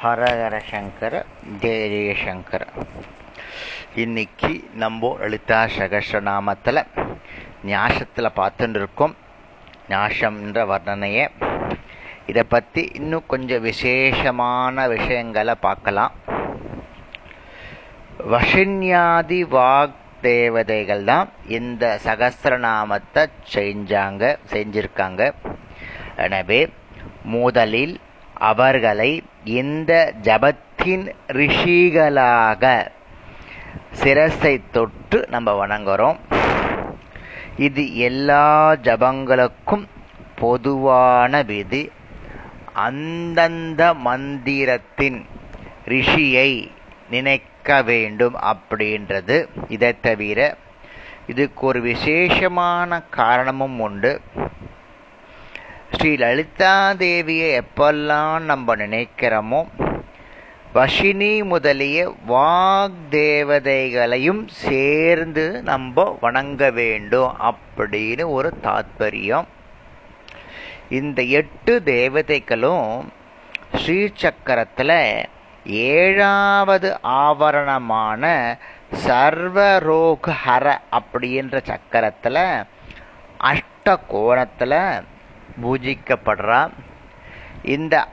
ஹரஹர சங்கர ஜெய ஜெயசங்கர இன்னைக்கு நம்ம லலிதா சகஸ்ரநாமத்தில் ஞாசத்தில் பார்த்துட்டு இருக்கோம் ஞாசம்ன்ற வர்ணனையை. இதை பற்றி இன்னும் கொஞ்சம் விசேஷமான விஷயங்களை பார்க்கலாம். வஷின்யாதி வாக் தேவதைகள் தான் இந்த சகசிரநாமத்தை செஞ்சாங்க செஞ்சிருக்காங்க. எனவே முதலில் அவர்களை இந்த ஜபத்தின் ரிஷிகளாக சிரசை தொட்டு நம்ம வணங்குறோம். இது எல்லா ஜபங்களுக்கும் பொதுவான விதி. அந்தந்த மந்திரத்தின் ரிஷியை நினைக்க வேண்டும் அப்படின்றது. இதை தவிர இதுக்கு ஒரு விசேஷமான காரணமும் உண்டு. ஸ்ரீ லலிதா தேவியை எப்பெல்லாம் நம்ம நினைக்கிறோமோ வஷினி முதலிய வாக் தேவதைகளையும் சேர்ந்து நம்ம வணங்க வேண்டும் அப்படின்னு ஒரு தாத்பரியம். இந்த எட்டு தேவதைகளும் ஸ்ரீ சக்கரத்தில் ஏழாவது ஆவரணமான சர்வரோகஹர அப்படின்ற சக்கரத்தில் அஷ்ட கோணத்தில் பூஜிக்கப்படுறா இந்த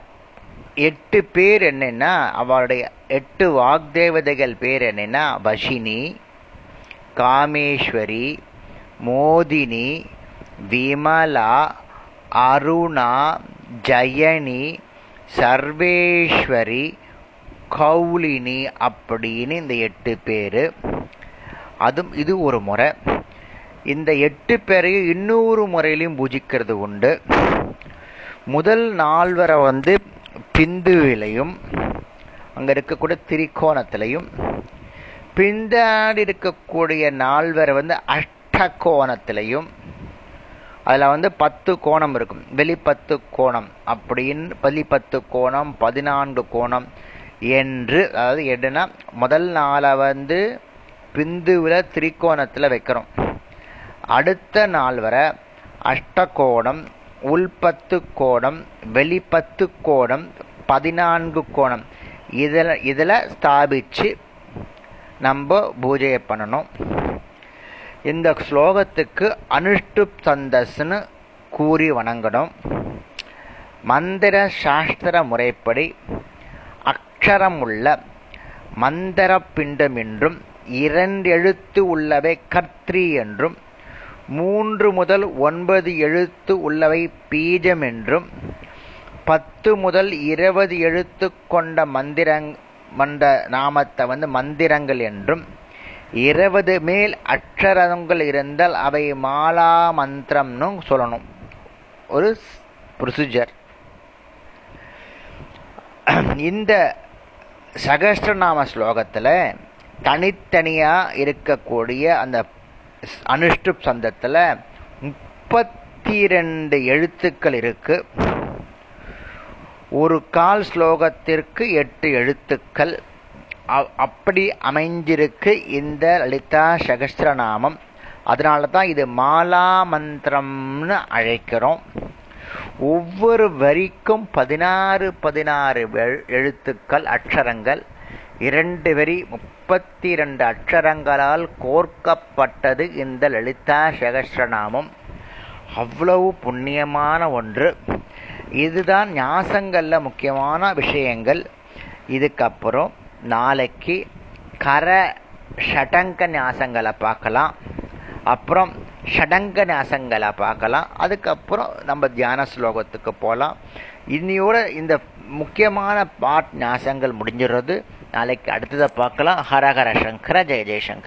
எட்டு பேர் என்னென்னா அவளுடைய எட்டு வாக்தேவதைகள் பேர் என்னென்னா வஷினி காமேஸ்வரி மோதினி விமலா அருணா ஜயனி சர்வேஸ்வரி கௌலினி அப்படின்னு இந்த எட்டு பேர். அதுவும் இது ஒரு முறை. இந்த எட்டு பேரையும் இன்னொரு முறையிலையும் பூஜிக்கிறது உண்டு. முதல் நால்வரை வந்து பிந்துவிலையும் அங்கே இருக்கக்கூடிய திரிகோணத்திலையும் பின்னாடி இருக்கக்கூடிய நால்வரை வந்து அஷ்டகோணத்திலையும் அதில் வந்து பத்து கோணம் இருக்கும். வெளிப்பத்து கோணம் அப்படின்னு வெளிப்பத்து கோணம் பதினான்கு கோணம் என்று அதாவது என்னன்னா முதல் நாளை வந்து பிந்துவில் திரிகோணத்தில் வைக்கிறோம். அடுத்த நாள் வர அஷ்டகோணம் உள்பத்து கோணம் வெளிப்பத்து கோணம் பதினான்கு கோணம். இதில் இதில் ஸ்தாபித்து நம்ம பூஜையை பண்ணணும். இந்த ஸ்லோகத்துக்கு அனுஷ்டு சந்தஸ்ன்னு கூறி வணங்கணும். மந்திர சாஸ்திர முறைப்படி அக்ஷரமுள்ள மந்திர பிண்டம் என்றும் இரண்டெழுத்து உள்ளவை கர்த்ரி என்றும் மூன்று முதல் ஒன்பது எழுத்து உள்ளவை பீஜம் என்றும் பத்து முதல் இருபது எழுத்து கொண்ட மந்திரங் மந்த நாமத்தை வந்து மந்திரங்கள் என்றும் இருபது மேல் அக்ஷரங்கள் இருந்தால் அவை மாலா மந்திரம்னு சொல்லணும். ஒரு ப்ரொசீஜர் இந்த சகஸ்ரநாம ஸ்லோகத்தில் தனித்தனியாக இருக்கக்கூடிய அந்த அனுஷ்டுப் சந்தத்தில் முப்பத்தி ரெண்டு எழுத்துக்கள் இருக்கு. ஒரு கால் ஸ்லோகத்திற்கு எட்டு எழுத்துக்கள். அப்படி அமைஞ்சிருக்கு இந்த லலிதா சகஸ்திரநாமம் அதனால தான் இது மாலா மந்திரம்னு அழைக்கிறோம். ஒவ்வொரு வரிக்கும் பதினாறு பதினாறு எழுத்துக்கள் அக்ஷரங்கள். இரண்டு வரி முப்பத்தி இரண்டு அக்ஷரங்களால் கோர்க்கப்பட்டது இந்த லலிதா சகஸ்ரநாமம் அவ்வளவு புண்ணியமான ஒன்று. இதுதான் ஞாசங்களில் முக்கியமான விஷயங்கள். இதுக்கப்புறம் நாளைக்கு கர ஷடங்க ஞாசங்களை பார்க்கலாம். அப்புறம் ஷடங்க ஞாசங்களை பார்க்கலாம். அதுக்கப்புறம் நம்ம தியான ஸ்லோகத்துக்கு போகலாம் இன்னையோட இந்த முக்கியமான பாட் ஞாசங்கள் முடிஞ்சிடுறது. நாளைக்கு அடுத்ததை பார்க்கலாம் ஹரஹர சங்கர ஜெய ஜெயசங்கர்